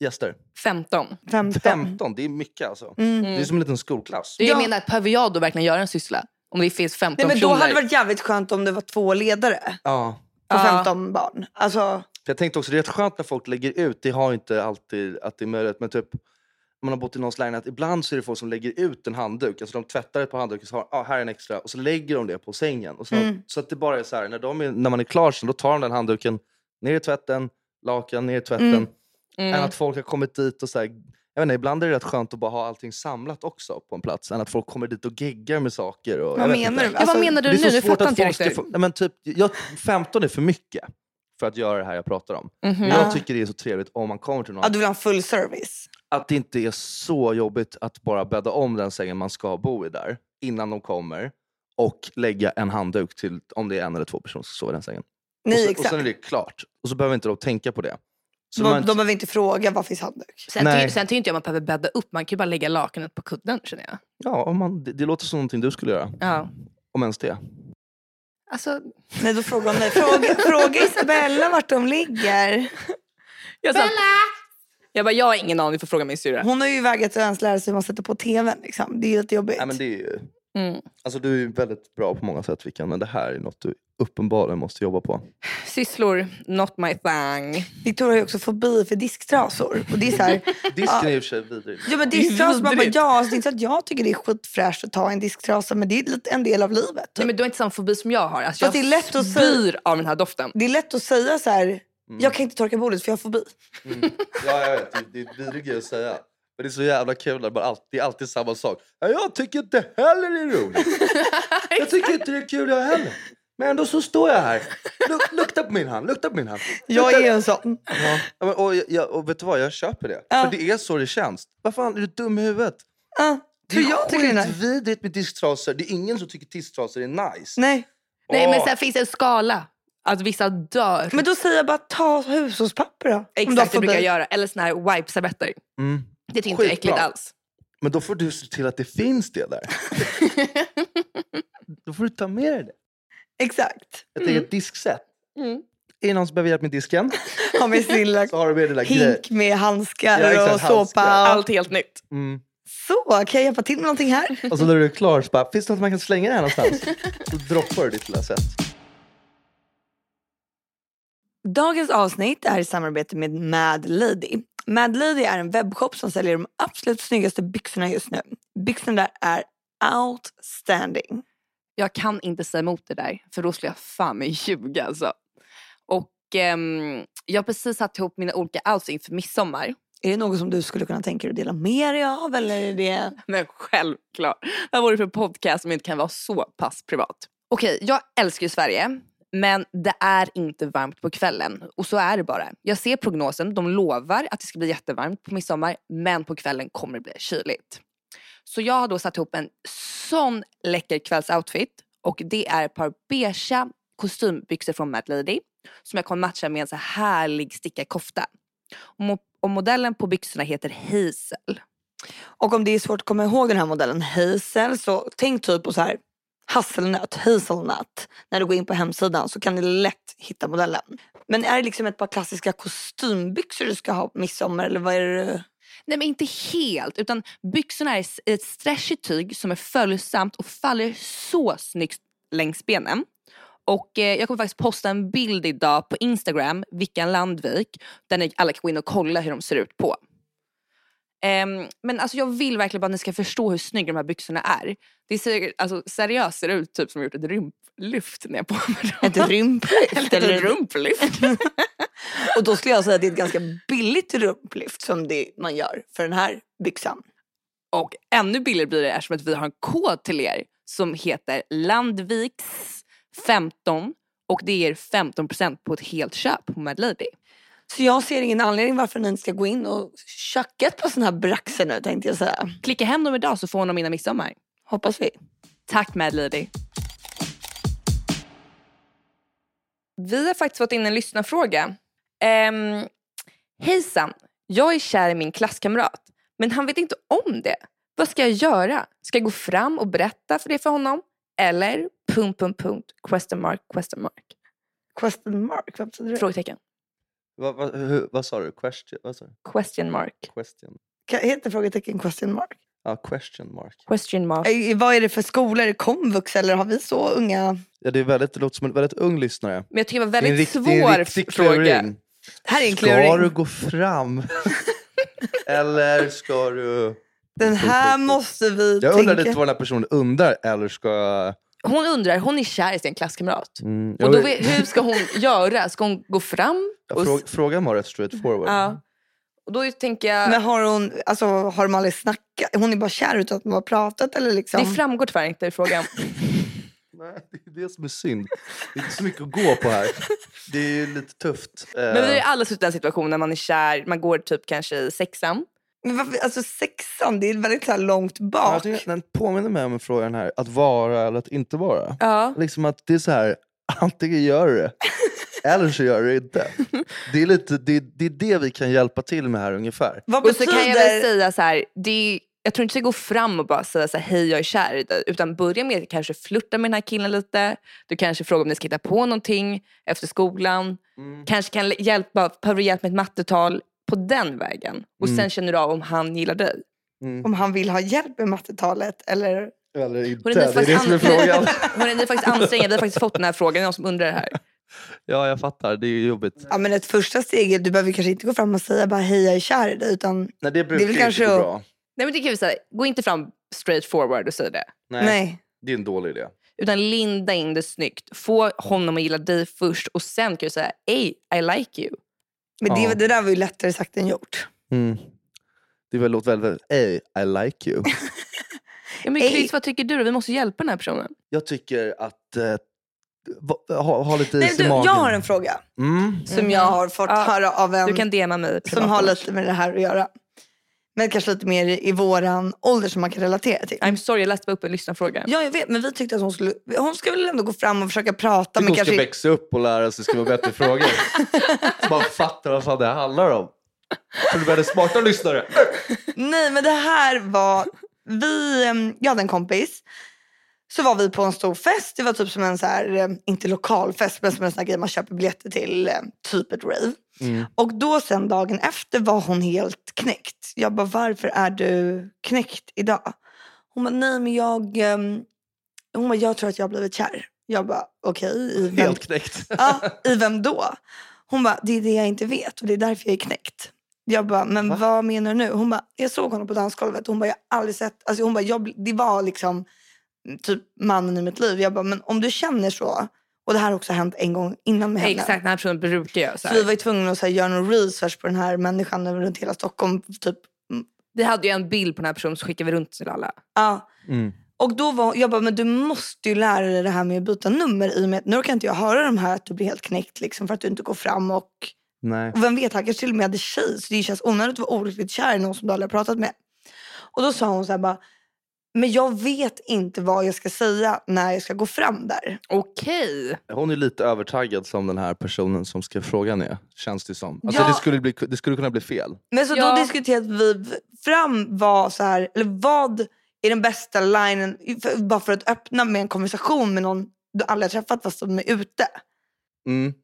Gäster? 15. 15. 15, det är mycket alltså. Mm. Det är som en liten skolklass. Jag Ja. menar, behöver jag då verkligen göra en syssla? Om det finns 15 Nej, men då personer. hade det varit jävligt skönt om det var två ledare Ja. på Ja. 15 barn. Alltså, För Jag tänkte också, det är rätt skönt när folk lägger ut. Det har inte alltid att det är möjligt. Men typ, man har bott i någons lägenhet. Ibland så är det folk som lägger ut en handduk. Alltså de tvättar ett par handduken så har ah, här är en extra. Och så lägger de det på sängen. Och så, Mm. så att det bara är så här, när, de är, när man är klar sen, då tar de den handduken ner i tvätten, lakan ner i tvätten. Mm. Mm. Än att folk har kommit dit och så här, jag vet inte, ibland är det rätt skönt att bara ha allting samlat också på en plats. Än att folk kommer dit och geggar med saker. Och, vad menar du? Alltså, vad menar du Det är nu? så Nu svårt att folk ska få, nej, men typ, jag, 15 är för mycket för att göra det här jag pratar om. Men Ja. jag tycker det är så trevligt om man kommer till någon. Ja, du vill ha en full service? Att det inte är så jobbigt att bara bädda om den sängen man ska bo i där innan de kommer och lägga en handduk till om det är en eller två personer som ska sova i den sängen. Nej, och, så, och exakt. sen är det klart. Och så behöver inte de tänka på det. Så de, man, de behöver inte fråga var finns handduk. Sen, Nej. ty, sen tycker inte jag man behöver bädda upp, man kan ju bara lägga lakanet på kudden känner jag. ja, om man, det, det låter som någonting du skulle göra. Ja. Om ens det. Alltså, Nej, då frågar de mig. Fråga, fråga Isabella vart de ligger. jag, sa, jag bara, jag har ingen aning, får fråga min syrra. Hon har ju vägrat att ens lära sig hur man sätter på tvn. Liksom. Det är jättejobbigt. Nej, men det är ju, Mm. alltså, du är ju väldigt bra på många sätt Vickan, men det här är något du uppenbarligen måste jobba på. Sysslor, not my thing. Victoria har ju också fobi för disktrasor. Och det är så här, Disken är i och för sig vidrig. ja, men disktrasor, man bara, ja, alltså, det är inte så att jag tycker det är skitfräscht att ta en disktrasa men det är lite en del av livet. Nej, Typ. men du har inte samma fobi som jag har. Alltså, Fast jag det är lätt att säga- spyr av den här doften. Det är lätt att säga så här, Mm. jag kan inte torka bordet för jag har fobi. Mm. Ja, jag vet. Det, det är en vidrig grej att säga. Men det är så jävla kul. när det Bara alltid, alltid samma sak. Ja, jag tycker inte heller det är roligt. Jag tycker inte det är kul jag heller. Men ändå så står jag här. Luk, lukta på min hand. Lukta på min hand. Jag Lukta- är en sån. Ja, men, och, jag, och vet du vad? Jag köper det. Ja. För det är så det känns. Vad fan, är du dum i huvudet? Ja, Det för är jag skitvidrigt med disktrasor. Det är ingen som tycker disktrasor är nice. Nej, Nej, men sen finns det en skala. Att vissa dör. men då säger jag bara ta hushållspapper då. Exakt, det brukar jag göra. Eller såna här wipe-servetter. Mm. Det tycker inte jag är äckligt alls. Men då får du se till att det finns det där. då får du ta med dig det. Exakt. Ett eget diskset. Mm. Är det någon som behöver hjälp med disken Har med sin lilla så har du med hink med handskar Ja, exakt, och såpa. Allt helt nytt. Mm. Så, kan jag hjälpa till med någonting här? Och så när du är klar så bara, finns det något man kan slänga det här någonstans? Så droppar du ditt lilla set. Dagens avsnitt är i samarbete med Mad Lady. Mad Lady är en webbshop som säljer de absolut snyggaste byxorna just nu. Byxorna där är outstanding. Jag kan inte säga emot det där, för då skulle jag fan mig ljuga alltså. Och ehm, jag har precis satt ihop mina olika outfits inför midsommar. Är det något som du skulle kunna tänka dig att dela med dig av? Eller är det... Men självklart. Vad vore det för podcast som inte kan vara så pass privat? Okej, jag älskar ju Sverige. Men det är inte varmt på kvällen. Och så är det bara. Jag ser prognosen. De lovar att det ska bli jättevarmt på midsommar. Men på kvällen kommer det bli kyligt. Så jag har då satt ihop en sån läcker kvällsoutfit. Och det är ett par beiga kostymbyxor från Mad Lady. Som jag kommer matcha med en så härlig stickad kofta. Och, och modellen på byxorna heter Hazel. Och om det är svårt att komma ihåg den här modellen Hazel så tänk typ på så här hasselnöt, hazelnut. När du går in på hemsidan så kan du lätt hitta modellen. Men är det liksom ett par klassiska kostymbyxor du ska ha på midsommar eller vad är det? Nej men inte helt. Utan byxorna är ett stretchigt tyg som är följsamt och faller så snyggt längs benen. Och eh, jag kommer faktiskt posta en bild idag på Instagram, Vickan Landvik, där ni alla kan gå in och kolla hur de ser ut på. Ehm, men alltså jag vill verkligen bara att ni ska förstå hur snygga de här byxorna är. Det ser alltså, seriöst ser ut typ som gjort ett rymplyft när jag på mig dem. Ett rymplyft? Eller ett rumplyft. Och då skulle jag säga att det är ett ganska billigt rumplyft som det man gör för den här byxan. Och ännu billigare blir det eftersom att vi har en kod till er som heter Landviks15 och det ger 15% på ett helt köp på Mad Lady. Så jag ser ingen anledning varför ni inte ska gå in och tjacka par sådana här braxer nu tänkte jag säga. Klicka hem dem idag så får de innan midsommar. Hoppas vi. Tack Mad Lady. Vi har faktiskt fått in en lyssnarfråga. Um, Hejsan, jag är kär i min klasskamrat men han vet inte om det. Vad ska jag göra? Ska jag gå fram och berätta för det för honom? Eller punkt, punkt, punkt, question mark, question mark. Question mark, vad betyder det? Frågetecken. Vad, hur, vad sa du? Question? Vad sa du? Question mark. Question? Ka- Heter frågetecken question mark? Ja, question mark. Question mark. Eh, Vad är det för skolor? Är det komvux eller har vi så unga? Ja, det, är väldigt, det låter som en väldigt ung lyssnare. Men jag tycker det var väldigt det är en svår riktig fråga. kluring. Det här är en Ska du gå fram? eller ska du... Den här måste vi Jag undrar tänka. lite vad den här personen undrar. Eller ska... Hon undrar, hon är kär i sin klasskamrat. Mm, Och då, vet- hur ska hon göra? Ska hon gå fram? Ja, Och, frå, frågan var rätt straight forward. ja. och då tänker jag, Men har hon, alltså har de aldrig snackat? Hon är bara kär utan att de har pratat eller liksom? det framgår tyvärr inte i frågan. Nej, det är det som är synd. Det är inte så mycket att gå på här. Det är ju lite tufft. Eh, Men vi har ju alla suttit i den situationen när man är kär, man går typ kanske i sexan Men varför, alltså sexan, det är väldigt så här långt Jag bak. tycker Den påminner mig om en fråga den här, att vara eller att inte vara. Ja. Liksom att det är så här, antingen gör du det eller så gör du det inte. Det är, lite, det, det är det vi kan hjälpa till med här ungefär. Vad Och så betyder... kan jag väl säga så här, det är, jag tror inte du ska gå fram och bara säga så här, hej jag är kär i dig. Utan börja med att kanske flirta med den här killen lite. Du kanske frågar om ni ska hitta på någonting efter skolan. Kanske kan hjälpa, behöver du hjälp med ett mattetal på den vägen. Och sen känner du av om han gillar dig. Om han vill ha hjälp med mattetalet eller... Eller inte, det är det som är frågan. Hon är, ni är faktiskt ansträngda, vi har faktiskt fått den här frågan. Det är någon som undrar det här. Ja, jag fattar. Det är ju jobbigt. Ja men ett första steg, är- du behöver kanske inte gå fram och säga bara hej jag är kär i dig utan Nej, det brukar väl ju kanske inte gå bra. Nej men det kan vi säga, gå inte fram straight forward och säg det. Nej, nej. det är en dålig idé. Utan linda in det snyggt. Få honom att gilla dig först och sen kan du säga hey I like you. Men Ja. det, det där var ju lättare sagt än gjort. Mm. Det väl låter väldigt, hey, I like you. Ja, men Hey. Chris vad tycker du? då? Vi måste hjälpa den här personen. Jag tycker att eh, ha, ha lite Nej, is du, i magen. jag har en fråga Mm. som jag har fått Ja, höra av en Du kan DMa mig privat som har lite med det här att göra. Men kanske lite mer i våran ålder som man kan relatera till. I'm sorry jag läste bara upp en lyssnarfråga. Ja jag vet men vi tyckte att hon skulle, hon ska väl ändå gå fram och försöka prata. Men hon ska växa upp och lära sig skriva bättre frågor. Så man fattar vad fan det handlar om. Så du blir smarta lyssnare. nej men det här var, vi, em, jag hade en kompis. Så var vi på en stor fest. Det var typ som en så här, em, inte lokalfest men som en sån här grej man köper biljetter till. em, Typ ett rave. Mm. Och då sen dagen efter var hon helt knäckt. Jag bara, varför är du knäckt idag? Hon bara, nej men jag, ehm, hon bara, jag tror att jag har blivit kär. Jag bara, okej, i vem? Helt knäckt. Ja, i vem då? Hon bara, det är det jag inte vet och det är därför jag är knäckt. Jag bara, men Va? vad menar du nu? Hon bara, jag såg honom på dansgolvet. Hon bara, jag har aldrig sett, alltså hon bara, jag, det var liksom typ mannen i mitt liv. Jag bara, men om du känner så, och det här har också hänt en gång innan med henne. Exakt den här personen brukar göra så Så vi var ju tvungna att så här, göra någon research på den här människan runt hela Stockholm. Typ. Vi hade ju en bild på den här personen så skickade vi runt till alla. Ja. Mm. Och då var jag bara, men du måste ju lära dig det här med att byta nummer i och med att nu kan inte jag höra de här att du blir helt knäckt liksom för att du inte går fram och, Nej. och vem vet, han kanske till och med hade tjej så det känns onödigt att vara olyckligt kär i någon som du aldrig har pratat med. Och då sa hon så här bara, men jag vet inte vad jag ska säga när jag ska gå fram där. Okej. Hon är lite övertaggad som den här personen som skrev frågan är. Känns det som. Alltså Ja. det, skulle bli, det skulle kunna bli fel. Men så Ja. då diskuterade vi fram vad så här, eller vad är den bästa linen, för, bara för att öppna med en konversation med någon du aldrig har träffat fast de är ute. Mm.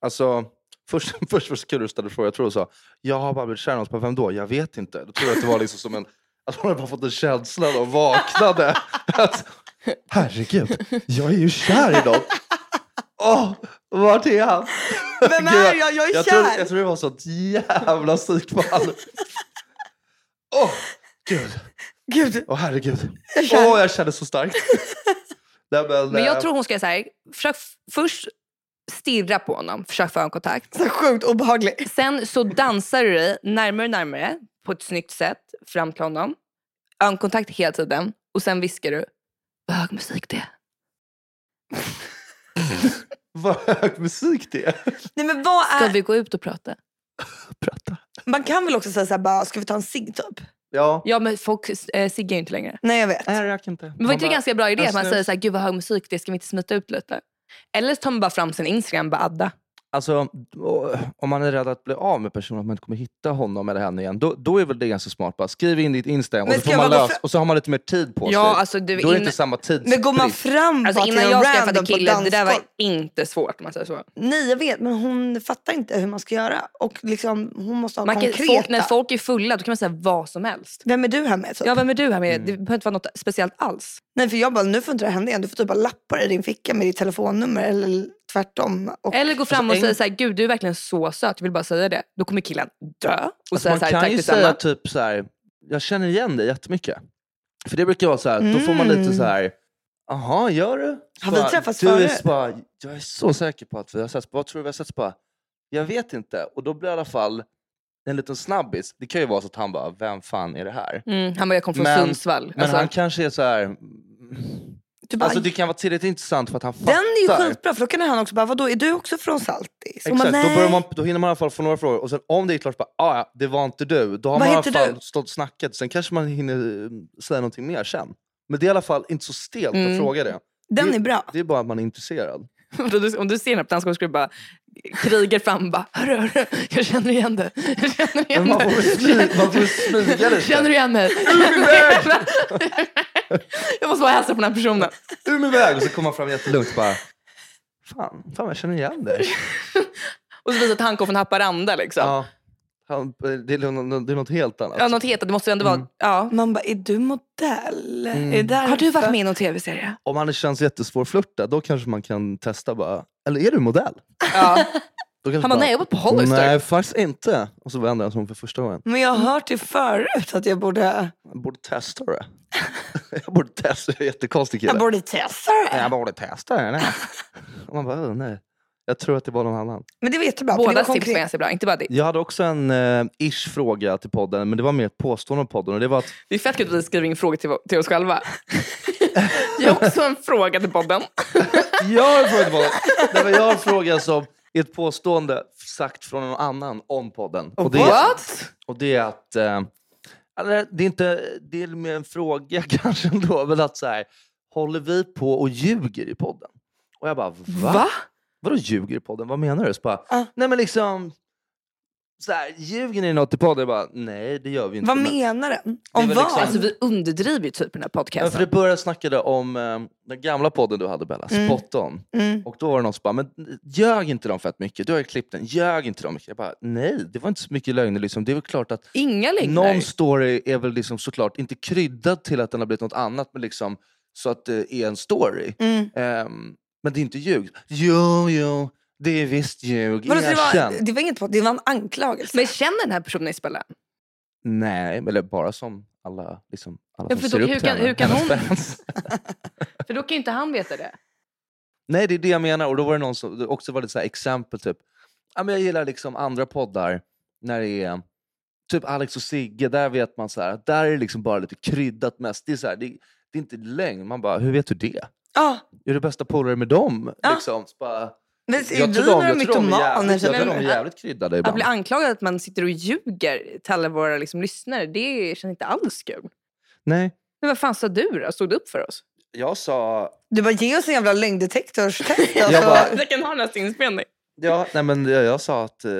Alltså, först, först var det så kul att du ställde frågan. Jag tror du sa, jag har bara blivit kär i någon. Så bara, Vem då? Jag vet inte. Då tror jag att det var liksom som en, att hon hade bara fått en känsla och vaknade. att, Herregud, jag är ju kär i någon. Åh, vart är han? Vem är jag? Jag är jag kär. tror, jag tror det var sånt jävla psykfall. Åh, gud. Gud, Åh herregud. jag är Åh, kär. jag kände så starkt. Nej, men, Men jag eh, tror hon ska säga försök f- först stirra på honom, försök få ögonkontakt. Så sjukt obehaglig. Sen så dansar du dig närmare och närmare på ett snyggt sätt fram till honom. Ögonkontakt hela tiden och sen viskar du vad hög musik det är. Vad hög musik det är. Nej, men vad Ska är, vi gå ut och prata? Prata. man kan väl också säga så här, bara, ska vi ta en cigg typ? Ja. Ja men folk äh, siggar ju inte längre. Nej jag vet. Nej, jag kan inte. Men var inte det en ganska bra idé att man snus. säger så här, gud vad hög musik det är, ska vi inte smita ut lite? Eller så tar man bara fram sin Instagram och bara adda. Alltså, om man är rädd att bli av med personen, att man inte kommer hitta honom eller henne igen, då, då är väl det ganska smart. Bara skriv in ditt Instagram och så, man lös, och så har man lite mer tid på Ja, sig. alltså, du, då är det in- inte samma tid. Men går man fram Alltså innan till jag skaffade random på kille, det där var inte svårt om man säger så. Nej jag vet men hon fattar inte hur man ska göra. Och liksom, hon måste ha Man kan, konkreta. folk, när folk är fulla då kan man säga vad som helst. Vem är du här med? Typ? Ja, vem är du här med? Mm. Det behöver inte vara något speciellt alls. Nej för jag bara, nu får inte det hända igen. Du får typ bara lappa i din ficka med ditt telefonnummer eller tvärtom. Och, Eller gå fram och Alltså, säga så här, gud du är verkligen så söt, jag vill bara säga det. Då kommer killen dö. Och Alltså, säga man så här, kan tack ju säga typ så här, jag känner igen dig jättemycket. För det brukar vara så här, då får man lite Mm. så här, jaha gör du? Så Har vi träffats du är förut? så bara, Jag är så säker på att vi har setts. Vad tror du vi har setts på? Jag vet inte. Och då blir det i alla fall en liten snabbis. Det kan ju vara så att han bara, vem fan är det här? Mm, han bara, jag kom från Men- Sundsvall. Men Alltså, han kanske är så här. Du bara, Alltså det kan vara tillräckligt intressant för att han den fattar. är ju skitbra för då kan han också bara, vadå är du också från Saltis? Exakt, man, då, man, då hinner man i alla fall få några frågor. Och sen om det är klart, bara, ah, ja, det var inte du. Då har Vad man i alla fall du? stått och snackat. Sen kanske man hinner eh, säga någonting mer sen. Men det är i alla fall inte så stelt Mm. att fråga det. Den det, är bra. Det är bara att man är intresserad. Om du, ser henne på dansgolvet skulle du bara krigar fram bara hörru, hörru, jag känner igen dig. Jag känner igen Men man får dig. man smyga lite. Känner du igen mig? jag måste bara hälsa på den här personen. Ur min väg! Och så kommer man fram jättelugnt och bara... Fan, fan jag känner igen dig. Och så visar att han kom från Haparanda liksom. Ja. Ja, han, det, är något, det är något helt annat. något heter, det måste ju ändå vara... Ja. Man bara, är du modell? Mm. Är det därför? Har du varit med i någon tv-serie? Om han känns jättesvårflörtad, då kanske man kan testa bara... Eller är du modell? Ja. Han bara, nej jag var på Hollister. Nej, faktiskt inte. Och så vänder han sig om för första gången. Men jag har hört det förut att jag borde, Jag borde testa det. jag borde testa det. Jättekonstig kille. jag borde testa det. Jag borde testa det. Nej. Och man bara, "Åh, nej. Jag tror att det var någon annan. Men det var jättebra. Båda tips konkret. ganska bra, inte bara det. Jag hade också en eh, ish fråga till podden, men det var mer ett påstående om podden. Och det var att, Det är fett kul att vi skriver in frågor till, till oss själva. jag har också en fråga till podden. jag har en fråga till podden. Nej, men jag har en fråga som ett påstående sagt från någon annan om podden. Och det, What? och det är att... Eh, det är inte det är mer en fråga kanske ändå, men att så här, håller vi på och ljuger i podden? Och jag bara, va? Va? Vadå ljuger i podden? Vad menar du? Så bara, Ah. Nej men liksom, så här, ljuger ni något i podden? Jag bara, nej det gör vi inte. Vad men, menar den? Om vad? liksom- Alltså vi underdriver ju typ den här men för podcasten. det började snacka om eh, den gamla podden du hade Bella, Mm. Spot On. Mm. Och då var det någon som bara, men ljög inte de fett mycket? Du har ju klippt den, ljög inte de mycket? Jag bara, nej det var inte så mycket lögner. Liksom. Det är väl klart att Inga lögner. någon story är väl liksom såklart inte kryddad till att den har blivit något annat, men liksom så att det är en story. Mm. Ehm, men det är inte ljug. Jo, jo, det är visst ljug. Vadå, så det, Erkänn. var, det var inget på, det var en anklagelse. Men känner den här personen Isabella? Nej, eller bara som alla, liksom, alla Ja, som för ser då- upp hur till kan- henne. hur kan hennes hon- fans. För då kan ju inte han veta det. Nej, det är det jag menar. Och då var det någon som det också var lite så här exempel, typ. Ja, men jag gillar liksom andra poddar när det är typ Alex och Sigge, där vet man så här, där är det liksom bara lite kryddat mest. Det är, så här, det, det är inte lögn. Man bara, hur vet du det? Ja, Är du bästa polare med dem? Ja. Liksom. Så bara, men jag vi några mytomaner? jag tror de är jävligt kryddade Att ibland. bli anklagad att man sitter och ljuger till alla våra liksom, lyssnare, det känns inte alls kul. Nej, Men vad fan sa du då? Stod du upp för oss? jag sa... Du bara, ge oss en jävla lögndetektorstest. Alltså. Bara- kan ha nästa inspelning. Ja, nej, men jag, jag sa att eh,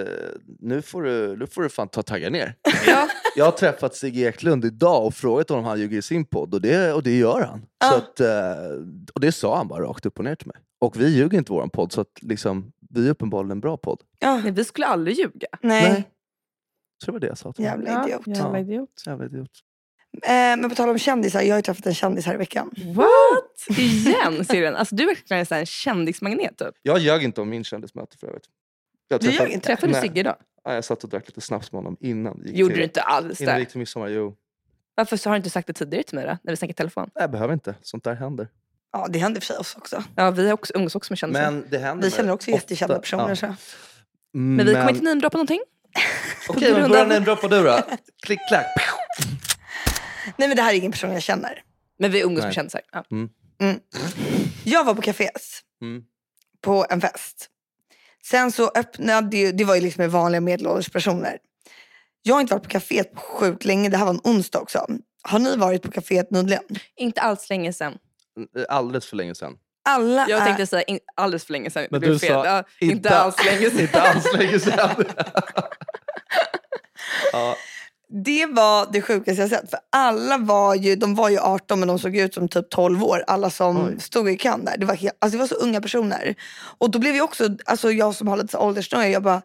nu, får du, nu får du fan ta tagga ner. Ja. Jag har träffat Sigge Eklund idag och frågat om han ljuger i sin podd och det, och det gör han. Så Ja. att, eh, och det sa han bara rakt upp och ner till mig. Och vi ljuger inte vår podd så att liksom, vi är uppenbarligen en bra podd. Ja, Nej, vi skulle aldrig ljuga. nej. Nej. Så det var det jag sa till honom. Jävla idiot. jävla Ja. idiot. Jävla idiot. Eh, men på tal om kändisar, jag har ju träffat en kändis här i veckan. What? Igen syrran. Alltså du är verkligen en kändismagnet typ. Jag ljög inte om min kändismöte för övrigt. Jag Du träffade- ljög inte? Träffade du. Sigge idag? Ja, jag satt och drack lite snaps med honom innan vi gick Gjorde till, du inte alls innan vi det? gick till midsommar. Jo, Varför så har du inte sagt det tidigare till mig då? När vi snackade i telefon? jag behöver inte. Sånt där händer. Ja, det händer för sig oss också. Ja, vi också, umgås också med kändisar. Men, Men det händer Vi känner också ofta. jättekända personer. Ja. Så. vi kommer inte namedroppa någonting. Okej, men börja namedroppa du då. Klick, klack. Nej men det här är ingen person jag känner. Men vi umgås Nej. med kändisar. Ja. Jag var på kafés Mm. på en fest. Sen så öppnade ju, det var ju liksom med vanliga medelålders personer. Jag har inte varit på kaféet på sjukt länge, det här var en onsdag också. Har ni varit på kaféet nyligen? Inte alls länge sedan. Alldeles för länge sedan. Alla Jag tänkte säga in, alldeles för länge sedan. Men du fel. sa ja, inte, inte- alls länge sedan. Inte alls länge sedan. ja, Det var det sjukaste jag sett. För alla var ju, de var ju 18 men de såg ut som typ 12 år. Alla som Oj. stod i kön där. Det var, helt, alltså det var så unga personer. Och då blev jag också, alltså jag som har lite så åldersnoja, jag bara,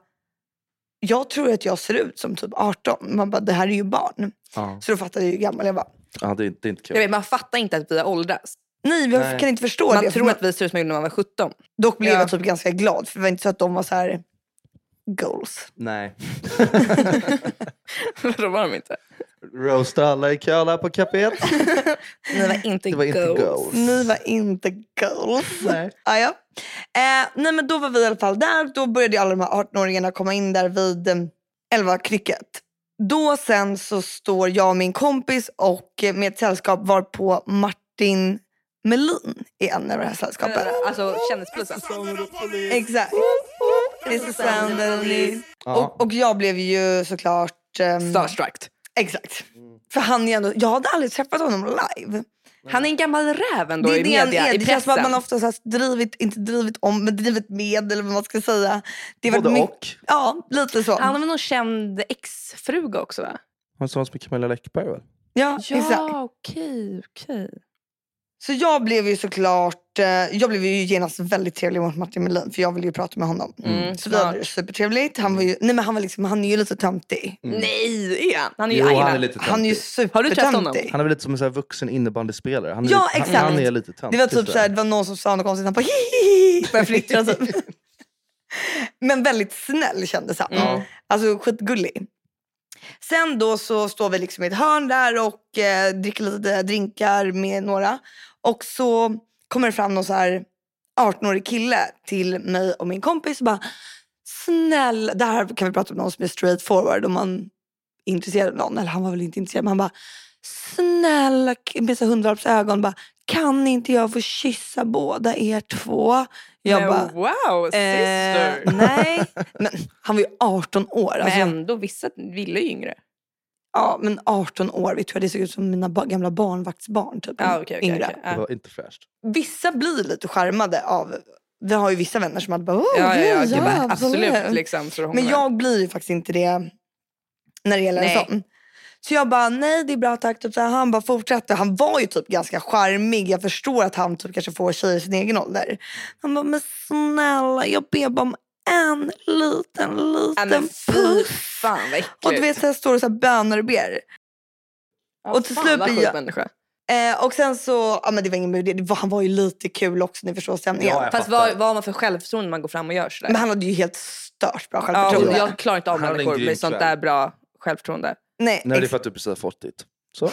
jag tror att jag ser ut som typ 18. Man bara, det här är ju barn. ja. Så då fattade jag hur gammal jag var. ja det, är, det är inte kul. Jag vet, man fattar inte att vi har åldras. Nej, jag Nej. kan inte förstå Man det. för tror att vi ser ut som när man var 17. Dock blev Ja. jag typ ganska glad för det var inte så att de var så här goals. Nej. Då var de inte. Roasta alla i köla på kaféet. Ni var inte Det var inte goals. goals. Ni var inte goals. Nej. Ah, ja. eh, nej men då var vi i alla fall där. Då började alla de här 18-åringarna komma in där vid eh, 11 krycket. Då sen så står jag och min kompis och eh, med ett sällskap var på Martin Melin är en i det här sällskapet. Alltså kändispolisen. Exakt. It's the sound need. Ja. Och, och jag blev ju såklart... Um, Starstruck. exakt. För han är ändå, jag hade aldrig träffat honom live. Han är en gammal räv ändå Det är i det han media, är. i Det känns som att pressen. man ofta så här drivit, inte drivit om, men drivit med eller vad man ska säga. Det har Både och. Ja, lite så. Han har väl någon känd exfruga också va? Han sa med Camilla Läckberg väl? ja, exakt. Ja, okej, okej. Så jag blev ju såklart, eh, jag blev ju genast väldigt trevlig mot Martin Melin för jag ville ju prata med honom. Mm, Så vi hade det supertrevligt. Han var ju, nej men han var liksom, han är ju lite töntig. Nej, är han? Han är ju Jo, han är lite Han är ju töntig. Har du träffat honom? supertöntig. Han är väl lite som en så här vuxen innebandyspelare. Han är Ja, lite, exakt. Han, han är lite töntig. Det var typ såhär, det var någon som sa något konstigt, han bara hihihi, började fnittra typ. Men väldigt snäll kändes han. Mm. Alltså skitgullig. Sen då så står vi liksom i ett hörn där och eh, dricker lite drinkar med några. Och så kommer det fram någon så här 18-årig kille till mig och min kompis och bara snälla, det här kan vi prata om någon som är straight forward om man är intresserad av någon. Eller han var väl inte intresserad men han bara snälla med så hundvalpsögon bara kan inte jag få kyssa båda er två? Jag Men bara wow, sister. Eh, nej, men han var ju 18 år. Alltså, Men ändå, vissa ville ju yngre. Ja, men 18 år, vet du vad det såg ut som mina ba- gamla barnvaktsbarn. Typ, Ja, okej, okej, yngre. okej. Det Ja. var inte fräscht. Vissa blir lite charmade av, vi har ju vissa vänner som hade bara, Åh, Ja, ja, ja, gud, gud, ja, absolut. Liksom, så Men jag blir ju faktiskt inte det när det gäller Nej. en sån. Så jag bara, nej det är bra tack. Typ, så här, han bara fortsatte. Han var ju typ ganska charmig. Jag förstår att han typ kanske får tjejer i sin egen ålder. Han bara, men snälla jag ber bara om en liten, Ja, liten fy puss. fan. Och du vet så här står det så här böner och ber. Ja, och till fan, slut blir jag- människa. Eh, och sen så, ja men det var ingen det var, Han var ju lite kul också, ni förstår stämningen. Ja, Fast vad, vad har man för självförtroende när man går fram och gör sådär? Men han hade ju helt stört bra ja, självförtroende. jag klarar inte av Han hade en människor med sånt där bra självförtroende. Nej, Nej, det är för att du precis har fått ditt. Så.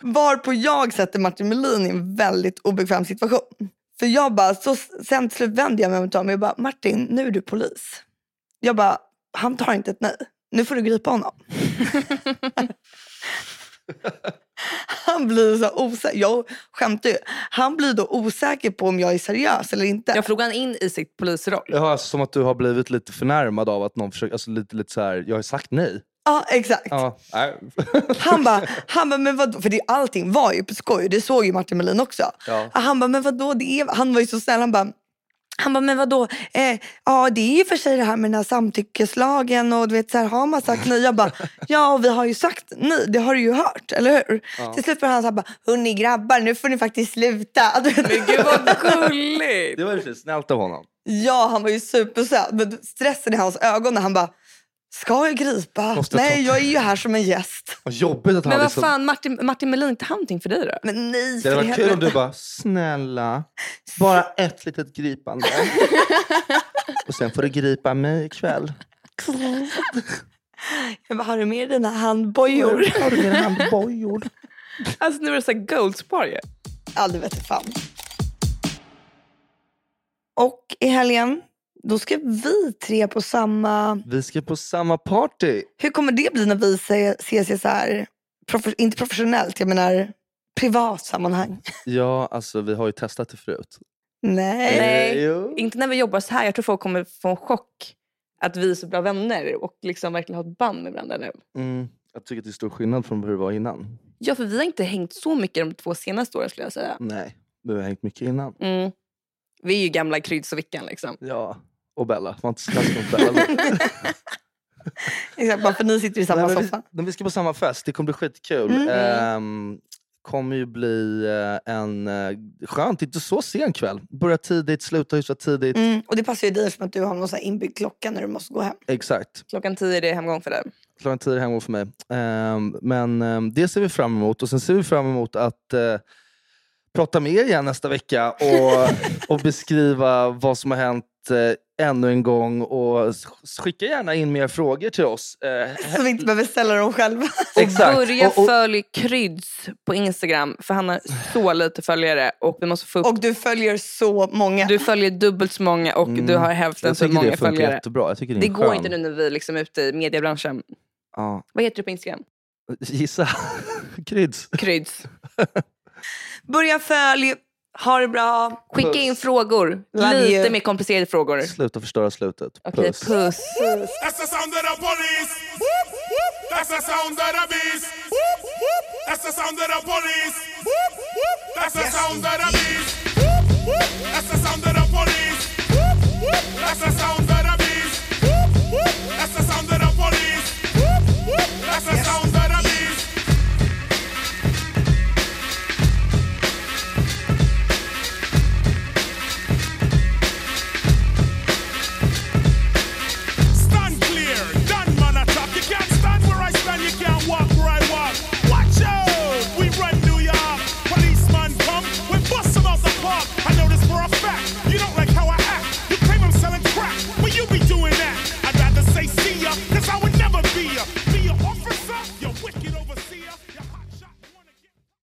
Varpå jag sätter Martin Melin i en väldigt obekväm situation. För jag bara, så sen till slut vänder jag mig till honom och jag bara, Martin nu är du polis. Jag bara, han tar inte ett nej. Nu får du gripa honom. han blir så osäker. Jag skämtar ju. Han blir då osäker på om jag är seriös eller inte. Jag frågar han in i sitt polisroll. Ja, alltså, som att du har blivit lite förnärmad av att någon försöker, alltså lite, lite så här, jag har sagt nej. Ja, exakt. Ja, nej. Han bara, han bara, men vadå? För det, allting var ju på skoj. Det såg ju Martin Melin också. Ja. Han bara, men vadå? Det är, han var ju så snäll. Han bara, han bara, men vadå? Eh, ja, det är ju för sig det här med den här samtyckeslagen och du vet, så här, har man sagt nej? Jag bara, ja, vi har ju sagt nej. Det har du ju hört, eller hur? Till slut var han så här, bara, hörni grabbar, nu får ni faktiskt sluta. Men gud vad gulligt! Det var ju snällt av honom. Ja, han var ju supersöt. Men stressen i hans ögon när han bara, ska jag gripa? Måste jag ta- nej, jag är ju här som en gäst. Vad jobbigt att han Men vad liksom... fan, Martin, Martin Melin, inte han någonting för dig då? Men nej, Det hade varit kul om du bara, snälla, bara ett litet gripande. Och sen får du gripa mig ikväll. Jag bara, har du med dina handbojor? Har du mina handbojor? Alltså nu är det så goldspar ju. Ja, det vet jag fan. Och i helgen, då ska vi tre på samma... Vi ska på samma party. Hur kommer det bli när vi se- ses i så här, profe- inte professionellt, jag menar privat sammanhang? Ja, alltså vi har ju testat det förut. Nej. Nej. Eh. Inte när vi jobbar så här. Jag tror folk kommer få en chock att vi är så bra vänner och liksom verkligen har ett band med varandra nu. Mm, jag tycker att det är stor skillnad från hur det var innan. Ja, för vi har inte hängt så mycket de två senaste åren skulle jag säga. Nej, vi har hängt mycket innan. Mm. Vi är ju gamla Kryds och Vickan liksom. Ja, och Bella. Var inte så taskig mot Bella. Exakt, bara för ni sitter i samma Nej, men vi, soffa. men vi ska på samma fest, det kommer bli skitkul. Mm. Ehm, kommer ju bli eh, en uh, skönt, inte så sen kväll. Börja tidigt, sluta hyfsat tidigt. Mm, och det passar ju dig som att du har någon så här inbyggd klocka när du måste gå hem. Exakt. Klockan tio är det hemgång för dig. Klockan tio hemma för mig. Ehm, men um, det ser vi fram emot. Och sen ser vi fram emot att eh, prata med er igen nästa vecka och, och beskriva vad som har hänt eh, ännu en gång. Och skicka gärna in mer frågor till oss. Eh, Så vi inte behöver ställa dem själva. Exakt. Börja Och- och- följ Kryds på Instagram för han har så lite följare och vi måste få upp. Och du följer så många. Du följer dubbelt så många och Mm. du har hälften så många följare. jättebra. Jag tycker det är Det går skön- inte nu när vi är liksom ute i mediebranschen. Ja. Vad heter du på Instagram? Gissa. Kryds. Kryds. Börja följ, ha det bra. Skicka in frågor. Lite you. mer komplicerade frågor. Sluta förstöra slutet. Okay, puss. puss. puss. That's the sound of the beast. That's the sound of the